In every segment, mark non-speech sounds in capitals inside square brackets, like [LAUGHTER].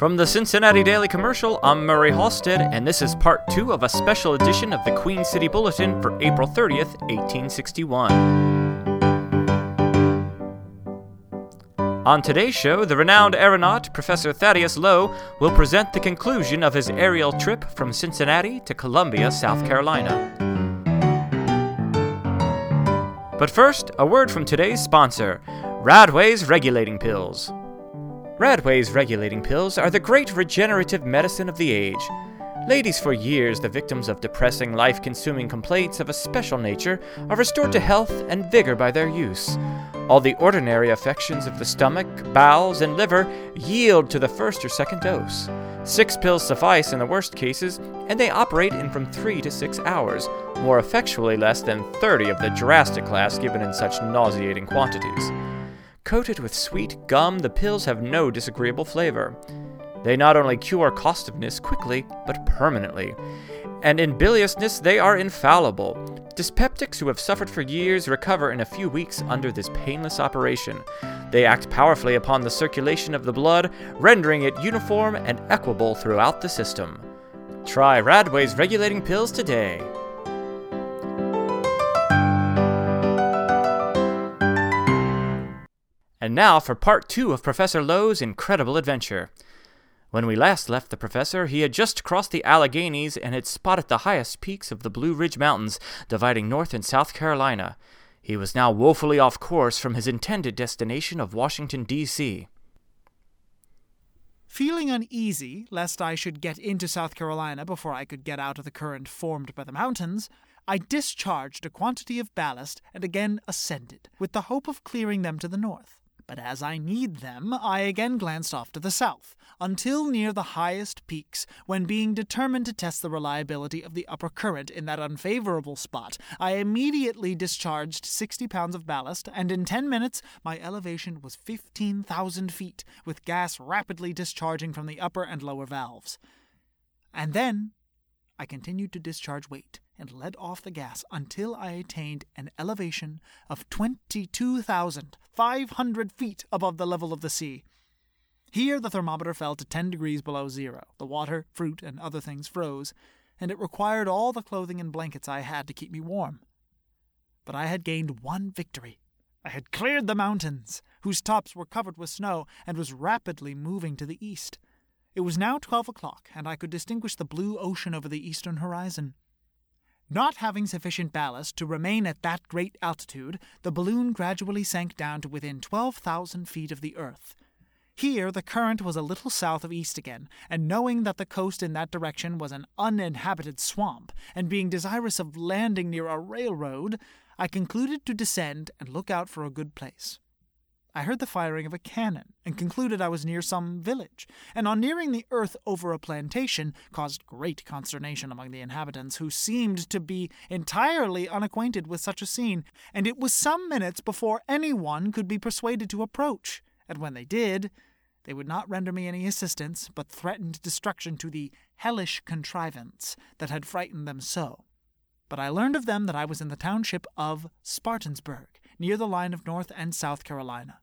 From the Cincinnati Daily Commercial, I'm Murat Halstead, and this is part two of a special edition of the Queen City Bulletin for April 30th, 1861. On today's show, the renowned aeronaut, Professor Thaddeus Lowe, will present the conclusion of his aerial trip from Cincinnati to Columbia, South Carolina. But first, a word from today's sponsor, Radway's Regulating Pills. Radway's regulating pills are the great regenerative medicine of the age. Ladies for years, the victims of depressing, life consuming complaints of a special nature, are restored to health and vigor by their use. All the ordinary affections of the stomach, bowels, and liver yield to the first or second dose. Six pills suffice in the worst cases, and they operate in from three to six hours, more effectually less than 30 of the drastic class given in such nauseating quantities. Coated with sweet gum, the pills have no disagreeable flavor. They not only cure costiveness quickly, but permanently. And in biliousness, they are infallible. Dyspeptics who have suffered for years recover in a few weeks under this painless operation. They act powerfully upon the circulation of the blood, rendering it uniform and equable throughout the system. Try Radway's regulating pills today. And now for part two of Professor Lowe's incredible adventure. When we last left the professor, he had just crossed the Alleghanies and had spotted the highest peaks of the Blue Ridge Mountains dividing North and South Carolina. He was now woefully off course from his intended destination of Washington, D.C. Feeling uneasy lest I should get into South Carolina before I could get out of the current formed by the mountains, I discharged a quantity of ballast and again ascended, with the hope of clearing them to the north but as I need them, I again glanced off to the south, until near the highest peaks, when being determined to test the reliability of the upper current in that unfavorable spot, I immediately discharged 60 pounds of ballast, and in 10 minutes my elevation was 15,000 feet, with gas rapidly discharging from the upper and lower valves. And then I continued to discharge weight and let off the gas until I attained an elevation of 22,500 feet above the level of the sea. Here the thermometer fell to 10 degrees below zero. The water, fruit, and other things froze, and it required all the clothing and blankets I had to keep me warm. But I had gained one victory. I had cleared the mountains, whose tops were covered with snow, and was rapidly moving to the east. It was now twelve o'clock, and I could distinguish the blue ocean over the eastern horizon. Not having sufficient ballast to remain at that great altitude, the balloon gradually sank down to within 12,000 feet of the earth. Here the current was a little south of east again, and knowing that the coast in that direction was an uninhabited swamp, and being desirous of landing near a railroad, I concluded to descend and look out for a good place. I heard the firing of a cannon, and mm. concluded I was near some village, and on nearing the earth over a plantation, caused great consternation among the inhabitants, who seemed to be entirely unacquainted with such a scene, and it was some minutes before any one could be persuaded to approach, and when they did, they would not render me any assistance, but threatened destruction to the hellish contrivance that had frightened them so. But I learned of them that I was in the township of Spartansburg, near the line of North and South Carolina.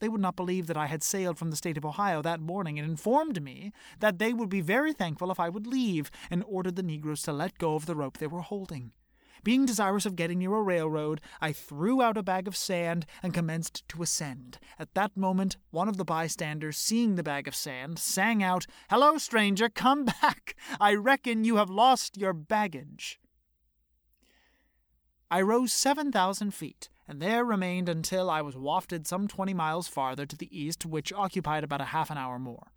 They would not believe that I had sailed from the state of Ohio that morning and informed me that they would be very thankful if I would leave, and ordered the negroes to let go of the rope they were holding. Being desirous of getting near a railroad, I threw out a bag of sand and commenced to ascend. At that moment, one of the bystanders, seeing the bag of sand, sang out, Hello, stranger, come [LAUGHS] back! I reckon you have lost your baggage. I rose seven thousand feet and there remained until I was wafted some twenty miles farther to the east, which occupied about a half an hour more.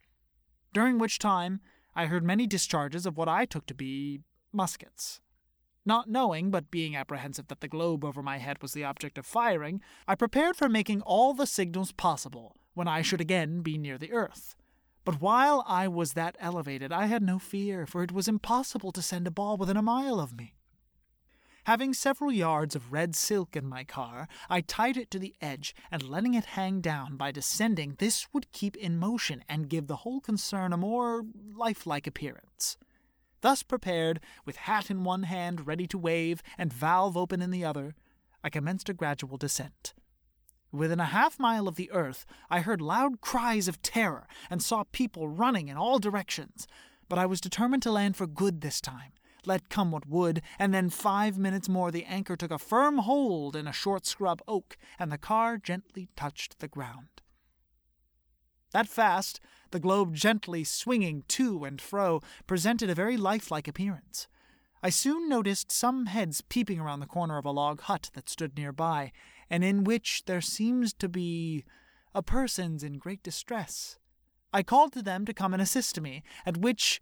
During which time I heard many discharges of what I took to be muskets. Not knowing, but being apprehensive that the globe over my head was the object of firing, I prepared for making all the signals possible when I should again be near the earth. But while I was that elevated, I had no fear, for it was impossible to send a ball within a mile of me. Having several yards of red silk in my car, I tied it to the edge, and letting it hang down by descending, this would keep in motion and give the whole concern a more lifelike appearance. Thus prepared, with hat in one hand ready to wave, and valve open in the other, I commenced a gradual descent. Within a half mile of the earth, I heard loud cries of terror and saw people running in all directions. But I was determined to land for good this time, let come what would, and then five minutes more the anchor took a firm hold in a short scrub oak, and the car gently touched the ground. That fast, the globe gently swinging to and fro, presented a very lifelike appearance. I soon noticed some heads peeping around the corner of a log hut that stood nearby, and in which there seems to be a persons in great distress. I called to them to come and assist me, at which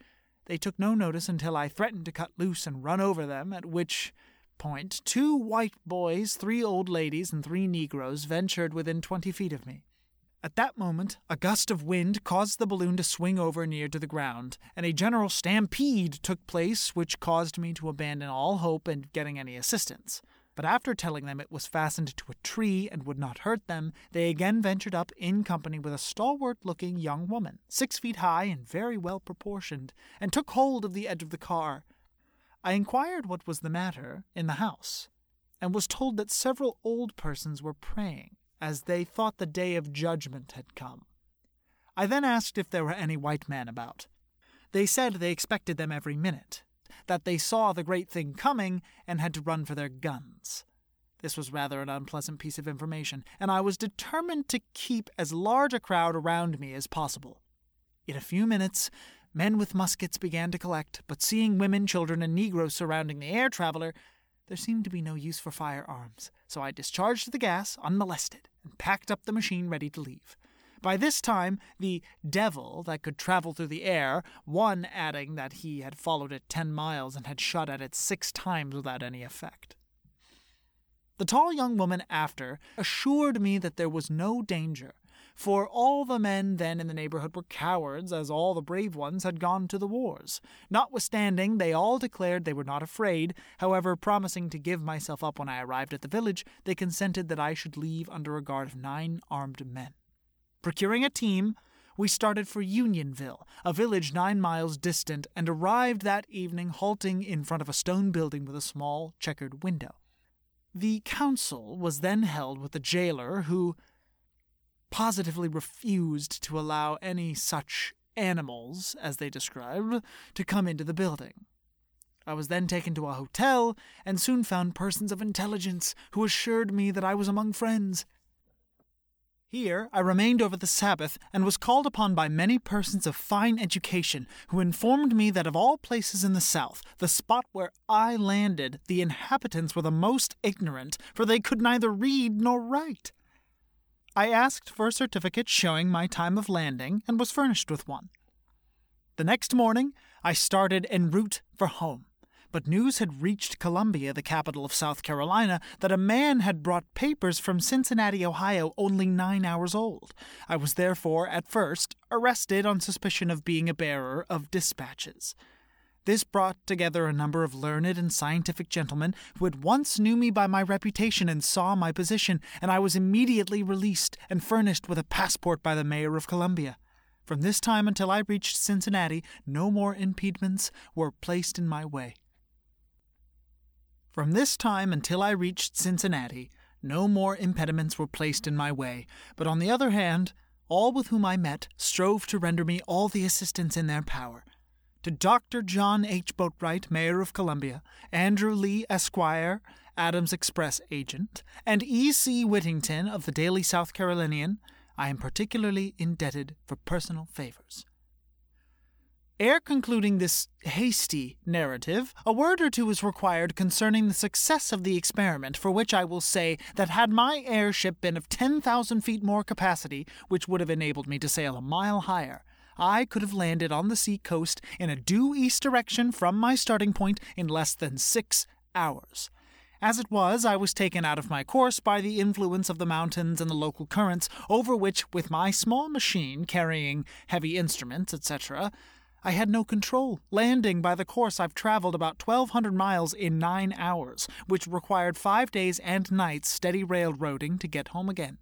they took no notice until I threatened to cut loose and run over them, at which point two white boys, three old ladies, and three negroes ventured within twenty feet of me. At that moment, a gust of wind caused the balloon to swing over near to the ground, and a general stampede took place which caused me to abandon all hope in getting any assistance. But after telling them it was fastened to a tree and would not hurt them, they again ventured up in company with a stalwart looking young woman, six feet high and very well proportioned, and took hold of the edge of the car. I inquired what was the matter in the house, and was told that several old persons were praying, as they thought the day of judgment had come. I then asked if there were any white men about. They said they expected them every minute, that they saw the great thing coming and had to run for their guns. This was rather an unpleasant piece of information, and I was determined to keep as large a crowd around me as possible. In a few minutes, men with muskets began to collect, but seeing women, children, and negroes surrounding the air traveler, there seemed to be no use for firearms, so I discharged the gas unmolested and packed up the machine ready to leave. By this time, the devil that could travel through the air, one adding that he had followed it ten miles and had shot at it six times without any effect. The tall young woman after assured me that there was no danger, for all the men then in the neighborhood were cowards, as all the brave ones had gone to the wars. Notwithstanding, they all declared they were not afraid. However, promising to give myself up when I arrived at the village, they consented that I should leave under a guard of nine armed men. Procuring a team, we started for Unionville, a village nine miles distant, and arrived that evening halting in front of a stone building with a small checkered window. The council was then held with the jailer, who positively refused to allow any such animals, as they described, to come into the building. I was then taken to a hotel and soon found persons of intelligence who assured me that I was among friends here I remained over the Sabbath and was called upon by many persons of fine education who informed me that of all places in the South, the spot where I landed, the inhabitants were the most ignorant, for they could neither read nor write. I asked for a certificate showing my time of landing and was furnished with one. The next morning I started en route for home but news had reached Columbia, the capital of South Carolina, that a man had brought papers from Cincinnati, Ohio, only nine hours old. I was therefore, at first, arrested on suspicion of being a bearer of dispatches. This brought together a number of learned and scientific gentlemen who at once knew me by my reputation and saw my position, and I was immediately released and furnished with a passport by the mayor of Columbia. From this time until I reached Cincinnati, no more impediments were placed in my way. From this time until I reached Cincinnati, no more impediments were placed in my way, but on the other hand, all with whom I met strove to render me all the assistance in their power. To Dr. John H. Boatwright, Mayor of Columbia, Andrew Lee, Esquire, Adams Express agent, and E. C. Whittington of the Daily South Carolinian, I am particularly indebted for personal favors. Ere concluding this hasty narrative, a word or two is required concerning the success of the experiment, for which I will say that had my airship been of 10,000 feet more capacity, which would have enabled me to sail a mile higher, I could have landed on the sea coast in a due east direction from my starting point in less than six hours. As it was, I was taken out of my course by the influence of the mountains and the local currents, over which, with my small machine carrying heavy instruments, etc., I had no control, landing by the course I've traveled about 1,200 miles in nine hours, which required five days and nights steady railroading to get home again.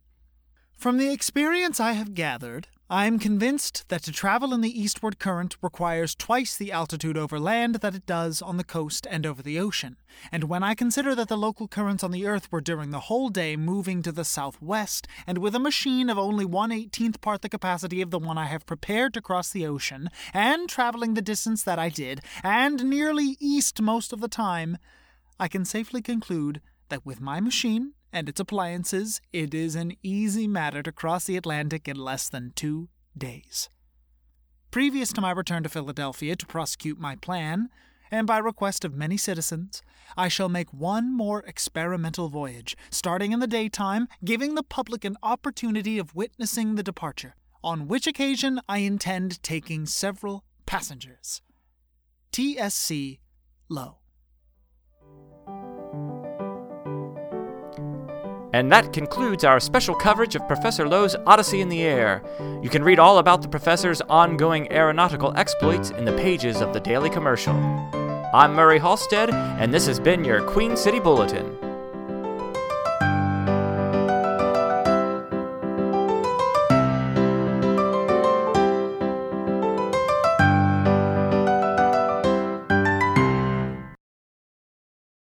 From the experience I have gathered, I'm convinced that to travel in the eastward current requires twice the altitude over land that it does on the coast and over the ocean. And when I consider that the local currents on the Earth were during the whole day moving to the southwest, and with a machine of only one eighteenth part the capacity of the one I have prepared to cross the ocean, and traveling the distance that I did, and nearly east most of the time, I can safely conclude that with my machine and its appliances, it is an easy matter to cross the Atlantic in less than two days. Previous to my return to Philadelphia to prosecute my plan, and by request of many citizens, I shall make one more experimental voyage, starting in the daytime, giving the public an opportunity of witnessing the departure, on which occasion I intend taking several passengers. TSC Lowe. And that concludes our special coverage of Professor Lowe's Odyssey in the Air. You can read all about the professor's ongoing aeronautical exploits in the pages of the Daily Commercial. I'm Murat Halstead, and this has been your Queen City Bulletin.